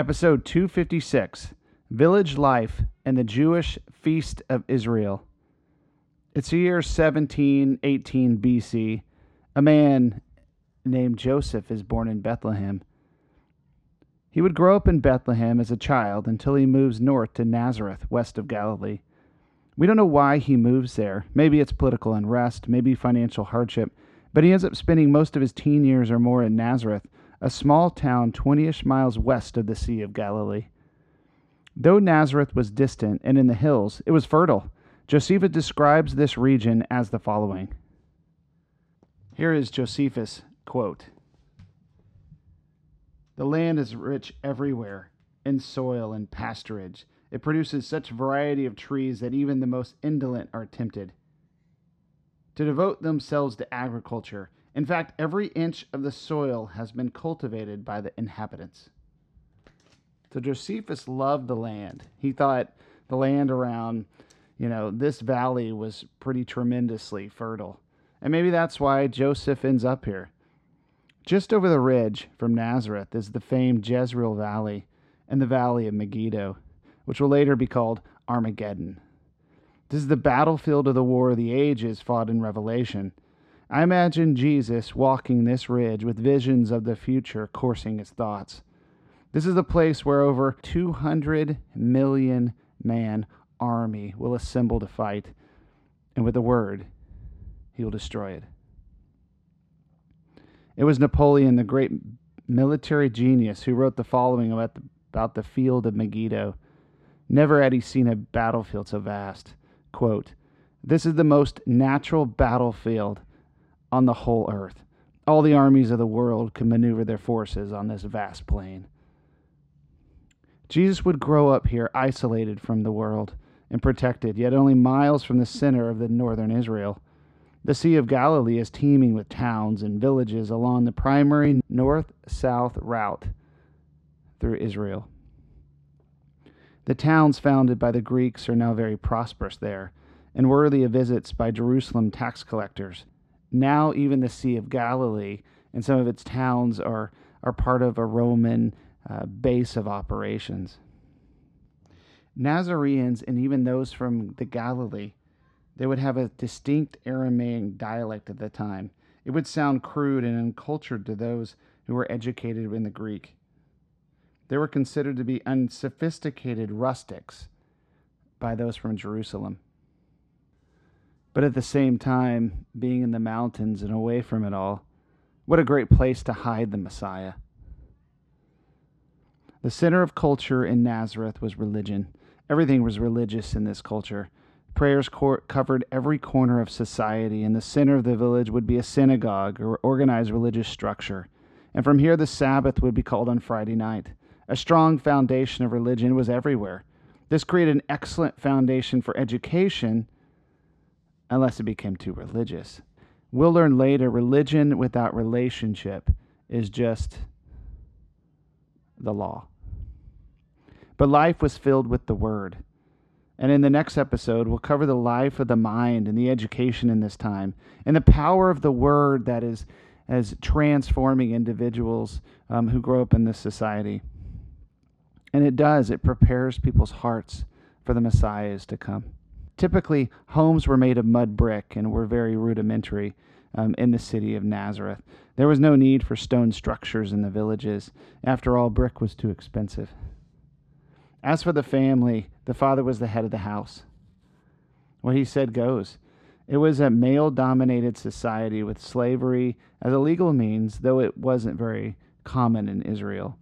Episode 256 Village Life and the Jewish Feast of Israel. It's the year 1718 BC. A man named Joseph is born in Bethlehem. He would grow up in Bethlehem as a child until he moves north to Nazareth, west of Galilee. We don't know why he moves there. Maybe it's political unrest, maybe financial hardship, but he ends up spending most of his teen years or more in Nazareth a small town 20 ish miles west of the Sea of Galilee. Though Nazareth was distant and in the hills, it was fertile. Josephus describes this region as the following. Here is Josephus' quote The land is rich everywhere in soil and pasturage. It produces such variety of trees that even the most indolent are tempted to devote themselves to agriculture in fact, every inch of the soil has been cultivated by the inhabitants. So Josephus loved the land. He thought the land around, you know, this valley was pretty tremendously fertile. And maybe that's why Joseph ends up here. Just over the ridge from Nazareth is the famed Jezreel Valley and the Valley of Megiddo, which will later be called Armageddon. This is the battlefield of the War of the Ages fought in Revelation I imagine Jesus walking this ridge with visions of the future coursing his thoughts. This is the place where over 200 million man army will assemble to fight, and with a word, he will destroy it. It was Napoleon, the great military genius, who wrote the following about the, about the field of Megiddo. Never had he seen a battlefield so vast. Quote, This is the most natural battlefield on the whole earth. All the armies of the world could maneuver their forces on this vast plain. Jesus would grow up here isolated from the world and protected, yet only miles from the center of the northern Israel. The Sea of Galilee is teeming with towns and villages along the primary north south route through Israel. The towns founded by the Greeks are now very prosperous there and worthy of visits by Jerusalem tax collectors now even the Sea of Galilee and some of its towns are, are part of a Roman uh, base of operations. Nazareans and even those from the Galilee, they would have a distinct Aramaic dialect at the time. It would sound crude and uncultured to those who were educated in the Greek. They were considered to be unsophisticated rustics by those from Jerusalem. But at the same time, being in the mountains and away from it all, what a great place to hide the Messiah. The center of culture in Nazareth was religion. Everything was religious in this culture. Prayers covered every corner of society, and the center of the village would be a synagogue or organized religious structure. And from here, the Sabbath would be called on Friday night. A strong foundation of religion was everywhere. This created an excellent foundation for education unless it became too religious. We'll learn later religion without relationship is just the law. But life was filled with the Word. And in the next episode, we'll cover the life of the mind and the education in this time and the power of the Word that is as transforming individuals um, who grow up in this society. And it does, it prepares people's hearts for the Messiahs to come. Typically, homes were made of mud brick and were very rudimentary um, in the city of Nazareth. There was no need for stone structures in the villages. After all, brick was too expensive. As for the family, the father was the head of the house. What he said goes. It was a male dominated society with slavery as a legal means, though it wasn't very common in Israel.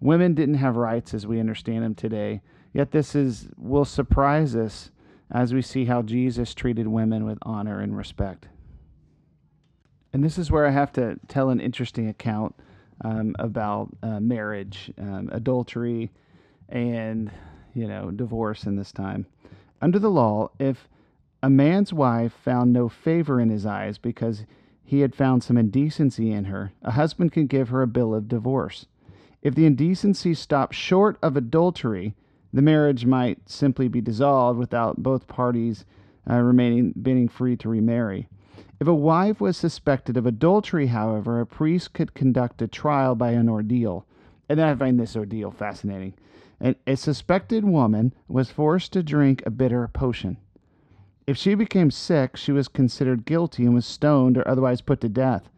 Women didn't have rights as we understand them today, yet this is will surprise us as we see how Jesus treated women with honor and respect. And this is where I have to tell an interesting account um, about uh, marriage, um, adultery, and, you know, divorce in this time. Under the law, if a man's wife found no favor in his eyes because he had found some indecency in her, a husband can give her a bill of divorce. If the indecency stopped short of adultery, the marriage might simply be dissolved without both parties uh, remaining being free to remarry. If a wife was suspected of adultery, however, a priest could conduct a trial by an ordeal. And I find this ordeal fascinating. A, a suspected woman was forced to drink a bitter potion. If she became sick, she was considered guilty and was stoned or otherwise put to death.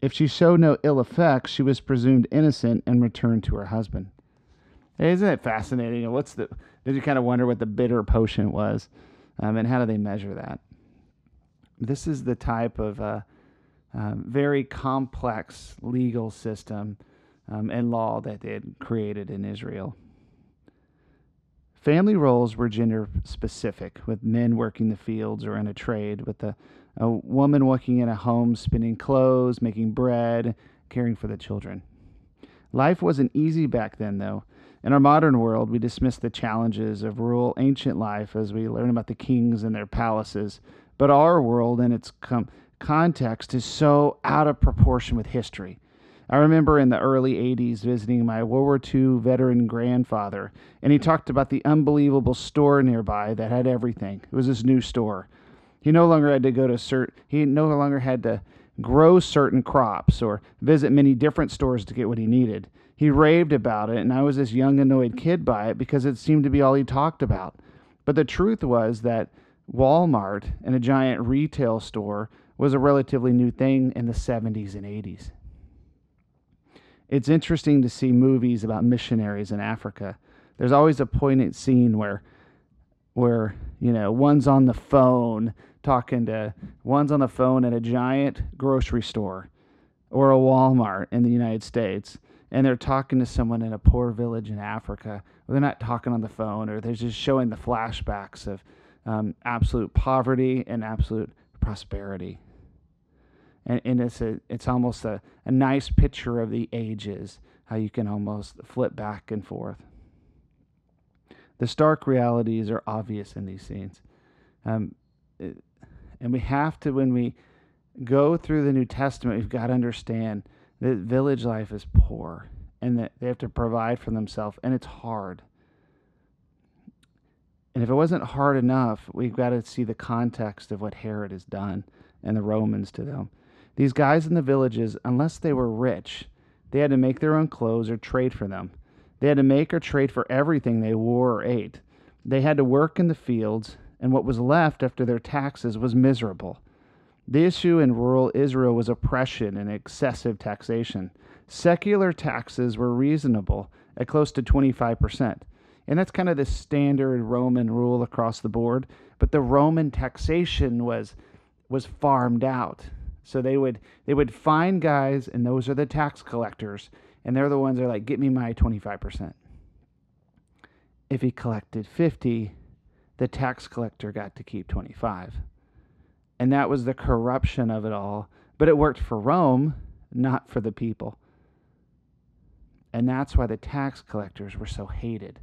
If she showed no ill effects, she was presumed innocent and returned to her husband. Isn't it fascinating? What's the? Did you kind of wonder what the bitter potion was, um, and how do they measure that? This is the type of uh, uh, very complex legal system um, and law that they had created in Israel. Family roles were gender specific, with men working the fields or in a trade, with a, a woman working in a home, spinning clothes, making bread, caring for the children. Life wasn't easy back then, though. In our modern world, we dismiss the challenges of rural ancient life as we learn about the kings and their palaces. But our world and its com- context is so out of proportion with history. I remember in the early 80s visiting my World War II veteran grandfather, and he talked about the unbelievable store nearby that had everything. It was this new store. He no longer had to go to cert he no longer had to grow certain crops or visit many different stores to get what he needed. He raved about it, and I was this young annoyed kid by it because it seemed to be all he talked about. But the truth was that Walmart and a giant retail store was a relatively new thing in the 70s and 80s it's interesting to see movies about missionaries in Africa. There's always a poignant scene where where, you know, one's on the phone talking to one's on the phone at a giant grocery store or a Walmart in the United States and they're talking to someone in a poor village in Africa. They're not talking on the phone or they're just showing the flashbacks of um, absolute poverty and absolute prosperity. And, and it's a it's almost a, a nice picture of the ages how you can almost flip back and forth. The stark realities are obvious in these scenes. Um, it, and we have to when we go through the new testament we've got to understand that village life is poor and that they have to provide for themselves and it's hard and if it wasn't hard enough we've got to see the context of what herod has done and the romans to them these guys in the villages, unless they were rich, they had to make their own clothes or trade for them. They had to make or trade for everything they wore or ate. They had to work in the fields, and what was left after their taxes was miserable. The issue in rural Israel was oppression and excessive taxation. Secular taxes were reasonable at close to 25%. And that's kind of the standard Roman rule across the board, but the Roman taxation was was farmed out. So they would they would find guys, and those are the tax collectors, and they're the ones that are like, get me my twenty five percent. If he collected fifty, the tax collector got to keep twenty five, and that was the corruption of it all. But it worked for Rome, not for the people. And that's why the tax collectors were so hated.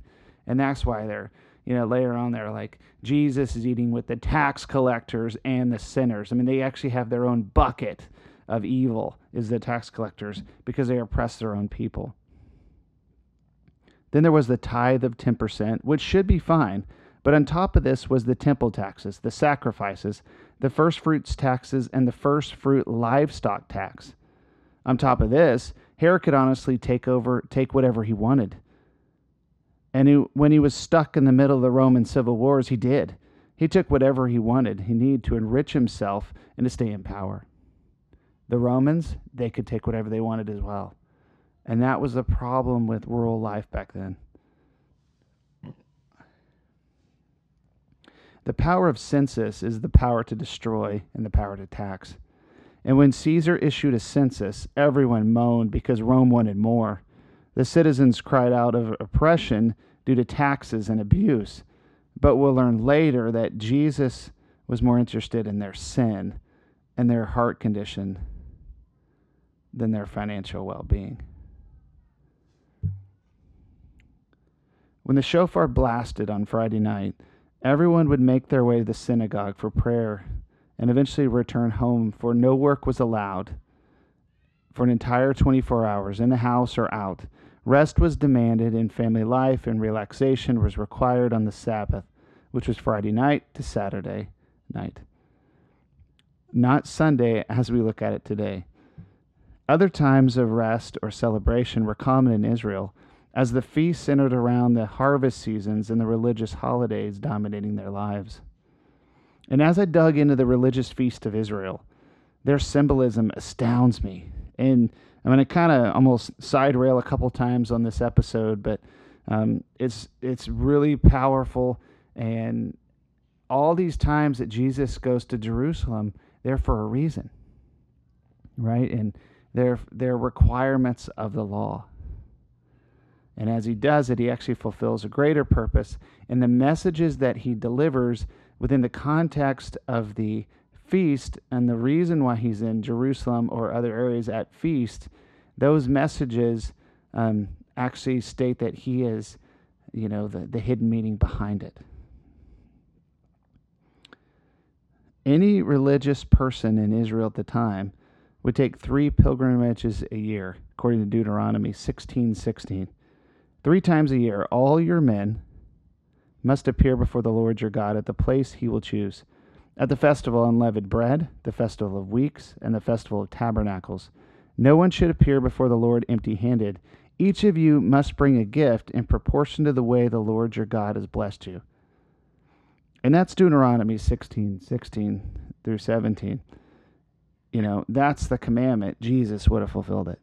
And that's why they're you know, later on they're like, Jesus is eating with the tax collectors and the sinners. I mean, they actually have their own bucket of evil, is the tax collectors, because they oppress their own people. Then there was the tithe of 10%, which should be fine. But on top of this was the temple taxes, the sacrifices, the first fruits taxes, and the first fruit livestock tax. On top of this, Herod could honestly take over, take whatever he wanted. And he, when he was stuck in the middle of the Roman civil wars, he did. He took whatever he wanted. He needed to enrich himself and to stay in power. The Romans, they could take whatever they wanted as well. And that was the problem with rural life back then. The power of census is the power to destroy and the power to tax. And when Caesar issued a census, everyone moaned because Rome wanted more. The citizens cried out of oppression due to taxes and abuse. But we'll learn later that Jesus was more interested in their sin and their heart condition than their financial well being. When the shofar blasted on Friday night, everyone would make their way to the synagogue for prayer and eventually return home, for no work was allowed for an entire 24 hours in the house or out. Rest was demanded in family life, and relaxation was required on the Sabbath, which was Friday night to Saturday night. Not Sunday as we look at it today. Other times of rest or celebration were common in Israel, as the feast centered around the harvest seasons and the religious holidays dominating their lives. And as I dug into the religious feast of Israel, their symbolism astounds me. And I'm going to kind of almost side rail a couple times on this episode, but um, it's it's really powerful. And all these times that Jesus goes to Jerusalem, they're for a reason, right? And they're they're requirements of the law. And as he does it, he actually fulfills a greater purpose. And the messages that he delivers within the context of the feast and the reason why he's in Jerusalem or other areas at feast, those messages um, actually state that he is, you know, the, the hidden meaning behind it. Any religious person in Israel at the time would take three pilgrimages a year, according to Deuteronomy 16 16. Three times a year, all your men must appear before the Lord your God at the place he will choose. At the festival of unleavened bread, the festival of weeks, and the festival of tabernacles, no one should appear before the Lord empty handed. Each of you must bring a gift in proportion to the way the Lord your God has blessed you. And that's Deuteronomy 16, 16 through 17. You know, that's the commandment. Jesus would have fulfilled it.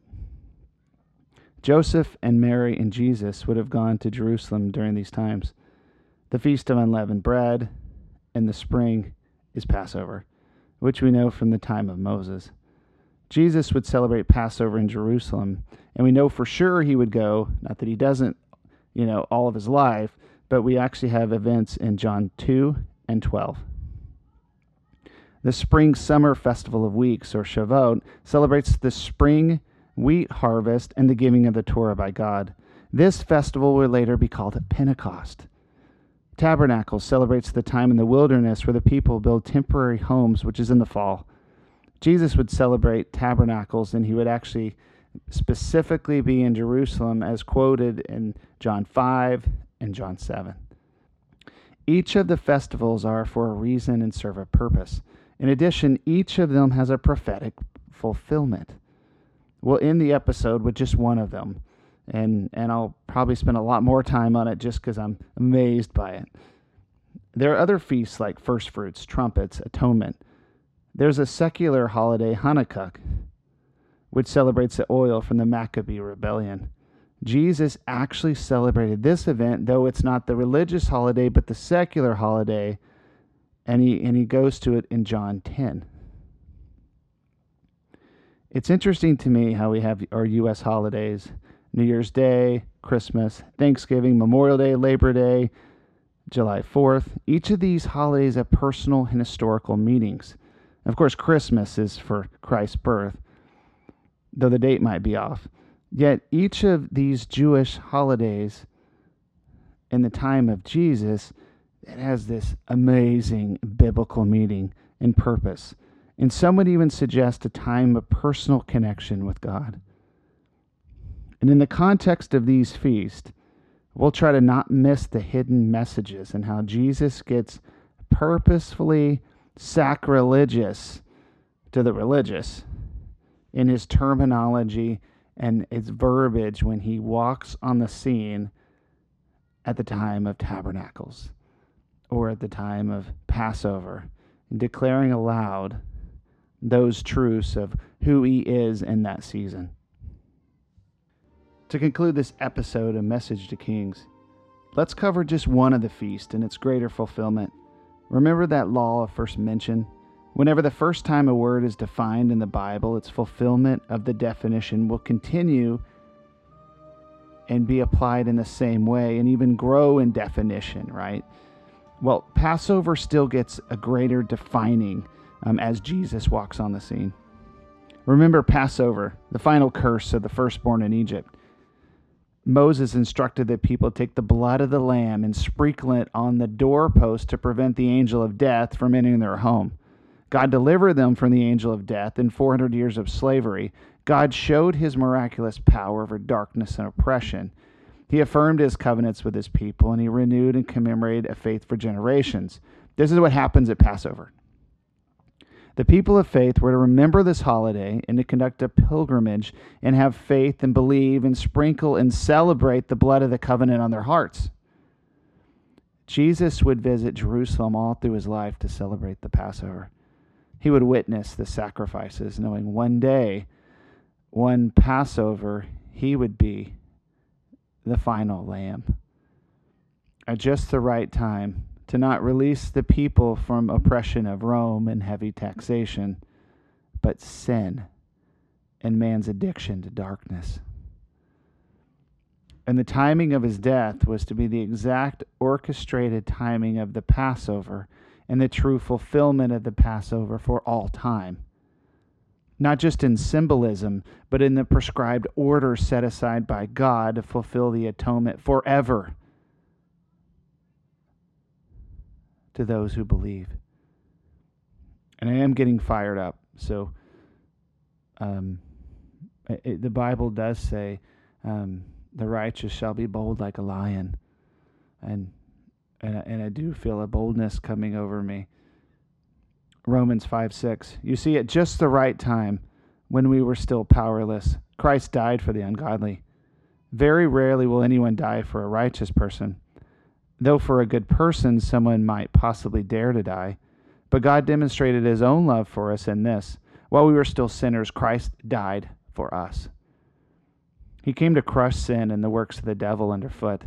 Joseph and Mary and Jesus would have gone to Jerusalem during these times. The Feast of Unleavened Bread in the spring is Passover, which we know from the time of Moses. Jesus would celebrate Passover in Jerusalem, and we know for sure he would go, not that he doesn't, you know, all of his life, but we actually have events in John 2 and 12. The Spring Summer Festival of Weeks, or Shavuot, celebrates the spring wheat harvest and the giving of the Torah by God. This festival will later be called Pentecost. Tabernacles celebrates the time in the wilderness where the people build temporary homes, which is in the fall. Jesus would celebrate tabernacles and he would actually specifically be in Jerusalem as quoted in John 5 and John 7. Each of the festivals are for a reason and serve a purpose. In addition, each of them has a prophetic fulfillment. We'll end the episode with just one of them and and I'll probably spend a lot more time on it just because I'm amazed by it. There are other feasts like first fruits, trumpets, atonement. There's a secular holiday, Hanukkah, which celebrates the oil from the Maccabee rebellion. Jesus actually celebrated this event, though it's not the religious holiday, but the secular holiday, and he and he goes to it in John 10. It's interesting to me how we have our U.S. holidays New Year's Day, Christmas, Thanksgiving, Memorial Day, Labor Day, July 4th. Each of these holidays have personal and historical meanings. Of course, Christmas is for Christ's birth, though the date might be off. Yet each of these Jewish holidays in the time of Jesus, it has this amazing biblical meaning and purpose. And some would even suggest a time of personal connection with God. And in the context of these feasts, we'll try to not miss the hidden messages and how Jesus gets purposefully sacrilegious to the religious in his terminology and his verbiage when he walks on the scene at the time of tabernacles or at the time of Passover, declaring aloud those truths of who he is in that season. To conclude this episode of Message to Kings, let's cover just one of the feasts and its greater fulfillment. Remember that law of first mention? Whenever the first time a word is defined in the Bible, its fulfillment of the definition will continue and be applied in the same way and even grow in definition, right? Well, Passover still gets a greater defining um, as Jesus walks on the scene. Remember Passover, the final curse of the firstborn in Egypt. Moses instructed that people take the blood of the lamb and sprinkle it on the doorpost to prevent the angel of death from entering their home. God delivered them from the angel of death in 400 years of slavery. God showed his miraculous power over darkness and oppression. He affirmed his covenants with his people, and he renewed and commemorated a faith for generations. This is what happens at Passover. The people of faith were to remember this holiday and to conduct a pilgrimage and have faith and believe and sprinkle and celebrate the blood of the covenant on their hearts. Jesus would visit Jerusalem all through his life to celebrate the Passover. He would witness the sacrifices, knowing one day, one Passover, he would be the final lamb. At just the right time, to not release the people from oppression of Rome and heavy taxation, but sin and man's addiction to darkness. And the timing of his death was to be the exact orchestrated timing of the Passover and the true fulfillment of the Passover for all time not just in symbolism, but in the prescribed order set aside by God to fulfill the atonement forever to those who believe. And I am getting fired up. So um, it, the Bible does say, um, the righteous shall be bold like a lion. And, and, and I do feel a boldness coming over me. Romans 5 6. You see, at just the right time, when we were still powerless, Christ died for the ungodly. Very rarely will anyone die for a righteous person, though for a good person someone might possibly dare to die. But God demonstrated his own love for us in this while we were still sinners, Christ died for us. He came to crush sin and the works of the devil underfoot.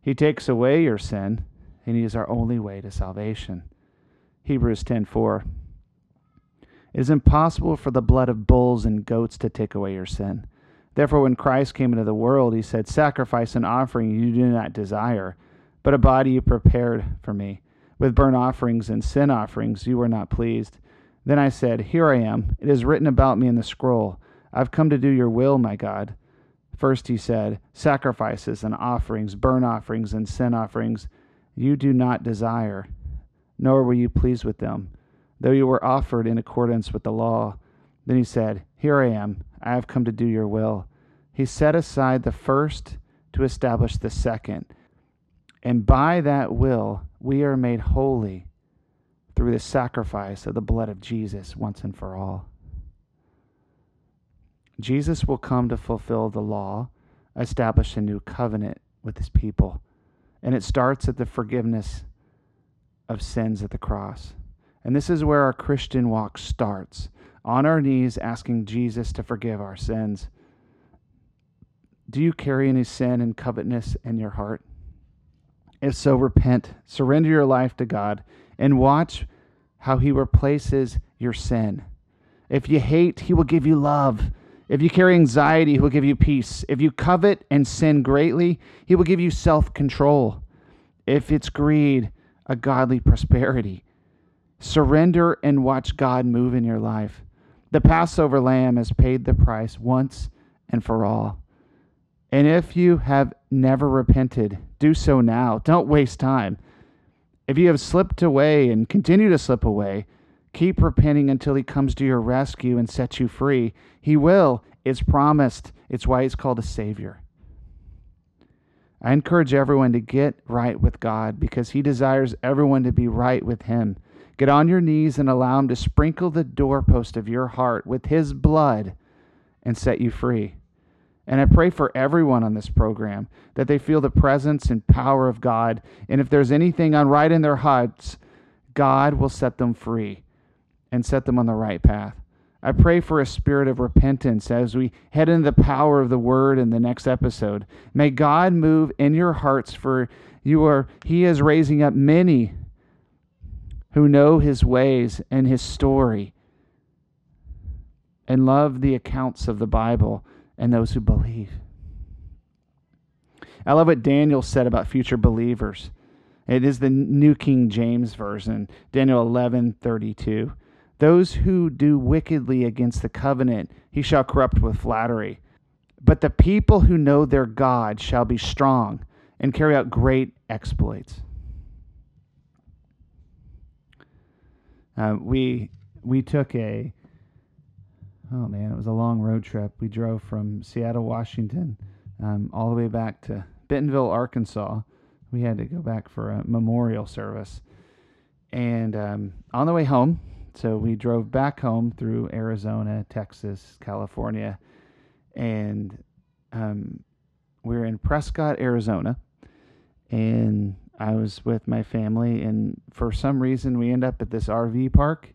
He takes away your sin, and he is our only way to salvation. Hebrews 10:4. It is impossible for the blood of bulls and goats to take away your sin. Therefore, when Christ came into the world, he said, Sacrifice and offering you do not desire, but a body you prepared for me. With burnt offerings and sin offerings you were not pleased. Then I said, Here I am. It is written about me in the scroll. I've come to do your will, my God. First he said, Sacrifices and offerings, burnt offerings and sin offerings you do not desire nor were you pleased with them, though you were offered in accordance with the law. Then he said, Here I am, I have come to do your will. He set aside the first to establish the second. And by that will, we are made holy through the sacrifice of the blood of Jesus once and for all. Jesus will come to fulfill the law, establish a new covenant with his people. And it starts at the forgiveness of sins at the cross. And this is where our Christian walk starts on our knees, asking Jesus to forgive our sins. Do you carry any sin and covetousness in your heart? If so, repent, surrender your life to God, and watch how He replaces your sin. If you hate, He will give you love. If you carry anxiety, He will give you peace. If you covet and sin greatly, He will give you self control. If it's greed, a godly prosperity. Surrender and watch God move in your life. The Passover lamb has paid the price once and for all. And if you have never repented, do so now. Don't waste time. If you have slipped away and continue to slip away, keep repenting until he comes to your rescue and sets you free. He will. It's promised. It's why he's called a Savior. I encourage everyone to get right with God because He desires everyone to be right with Him. Get on your knees and allow Him to sprinkle the doorpost of your heart with His blood and set you free. And I pray for everyone on this program that they feel the presence and power of God. And if there's anything unright in their hearts, God will set them free and set them on the right path. I pray for a spirit of repentance as we head into the power of the word in the next episode. May God move in your hearts for you are he is raising up many who know his ways and his story and love the accounts of the Bible and those who believe. I love what Daniel said about future believers. It is the New King James Version, Daniel 11:32. Those who do wickedly against the covenant, he shall corrupt with flattery. But the people who know their God shall be strong and carry out great exploits. Uh, we we took a oh man, it was a long road trip. We drove from Seattle, Washington, um, all the way back to Bentonville, Arkansas. We had to go back for a memorial service, and um, on the way home, so we drove back home through Arizona, Texas, California, and um, we are in Prescott, Arizona, and I was with my family, and for some reason we end up at this RV park,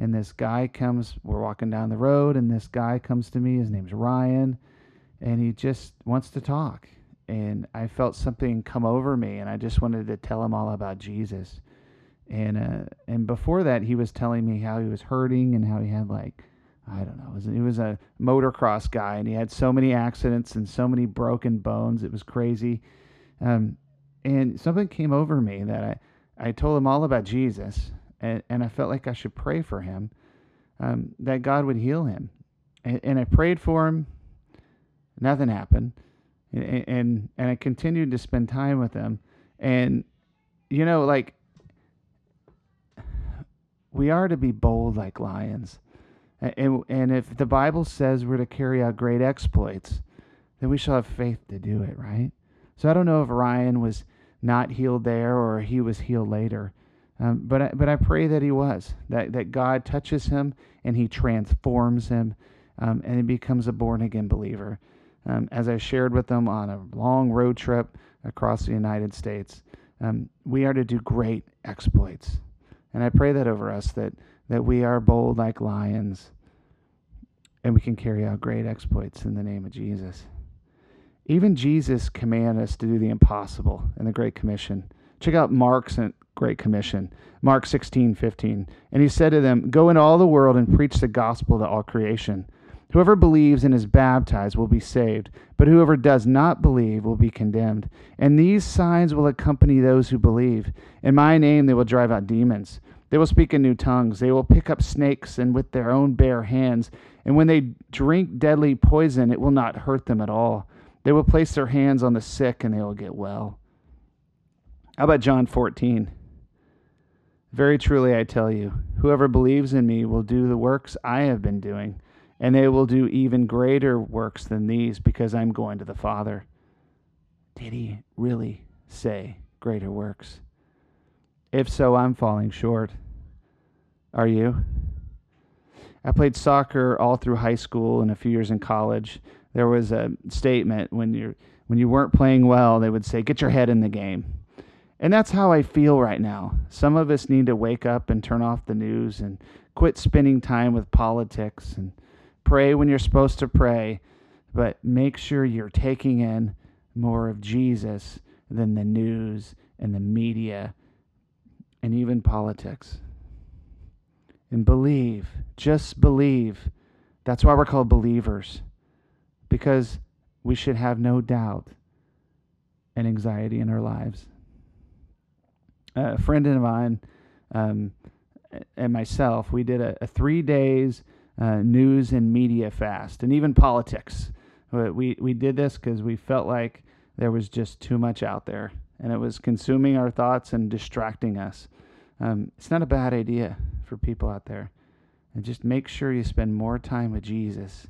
and this guy comes. We're walking down the road, and this guy comes to me. His name's Ryan, and he just wants to talk. And I felt something come over me, and I just wanted to tell him all about Jesus and uh, and before that he was telling me how he was hurting and how he had like I don't know, he was a motocross guy and he had so many accidents and so many broken bones. It was crazy. Um, and something came over me that I, I told him all about Jesus and, and I felt like I should pray for him, um, that God would heal him. And, and I prayed for him. Nothing happened. And, and, and I continued to spend time with him. And, you know, like we are to be bold like lions. And, and if the Bible says we're to carry out great exploits, then we shall have faith to do it, right? So I don't know if Ryan was not healed there or he was healed later. Um, but I, but I pray that he was that that God touches him and he transforms him, um, and he becomes a born again believer. Um, as I shared with them on a long road trip across the United States, um, we are to do great exploits. And I pray that over us that, that we are bold like lions and we can carry out great exploits in the name of Jesus. Even Jesus commanded us to do the impossible in the Great Commission. Check out Mark's Great Commission, Mark 16, 15. And he said to them, Go into all the world and preach the gospel to all creation. Whoever believes and is baptized will be saved, but whoever does not believe will be condemned. And these signs will accompany those who believe. In my name they will drive out demons. They will speak in new tongues. They will pick up snakes and with their own bare hands. And when they drink deadly poison, it will not hurt them at all. They will place their hands on the sick and they will get well. How about John 14? Very truly I tell you, whoever believes in me will do the works I have been doing and they will do even greater works than these because I'm going to the Father. Did he really say greater works? If so, I'm falling short. Are you? I played soccer all through high school and a few years in college. There was a statement when you when you weren't playing well, they would say, "Get your head in the game." And that's how I feel right now. Some of us need to wake up and turn off the news and quit spending time with politics and Pray when you're supposed to pray, but make sure you're taking in more of Jesus than the news and the media and even politics. And believe, just believe. That's why we're called believers, because we should have no doubt and anxiety in our lives. A friend of mine um, and myself, we did a, a three days uh, news and media fast, and even politics. Uh, we we did this because we felt like there was just too much out there, and it was consuming our thoughts and distracting us. Um, it's not a bad idea for people out there, and just make sure you spend more time with Jesus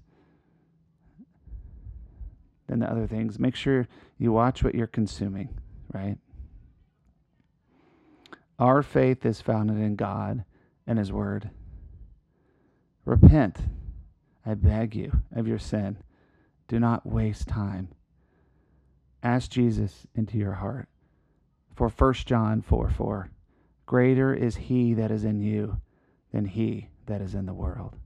than the other things. Make sure you watch what you're consuming, right? Our faith is founded in God and His Word. Repent, I beg you, of your sin. Do not waste time. Ask Jesus into your heart. For 1 John 4 4, greater is he that is in you than he that is in the world.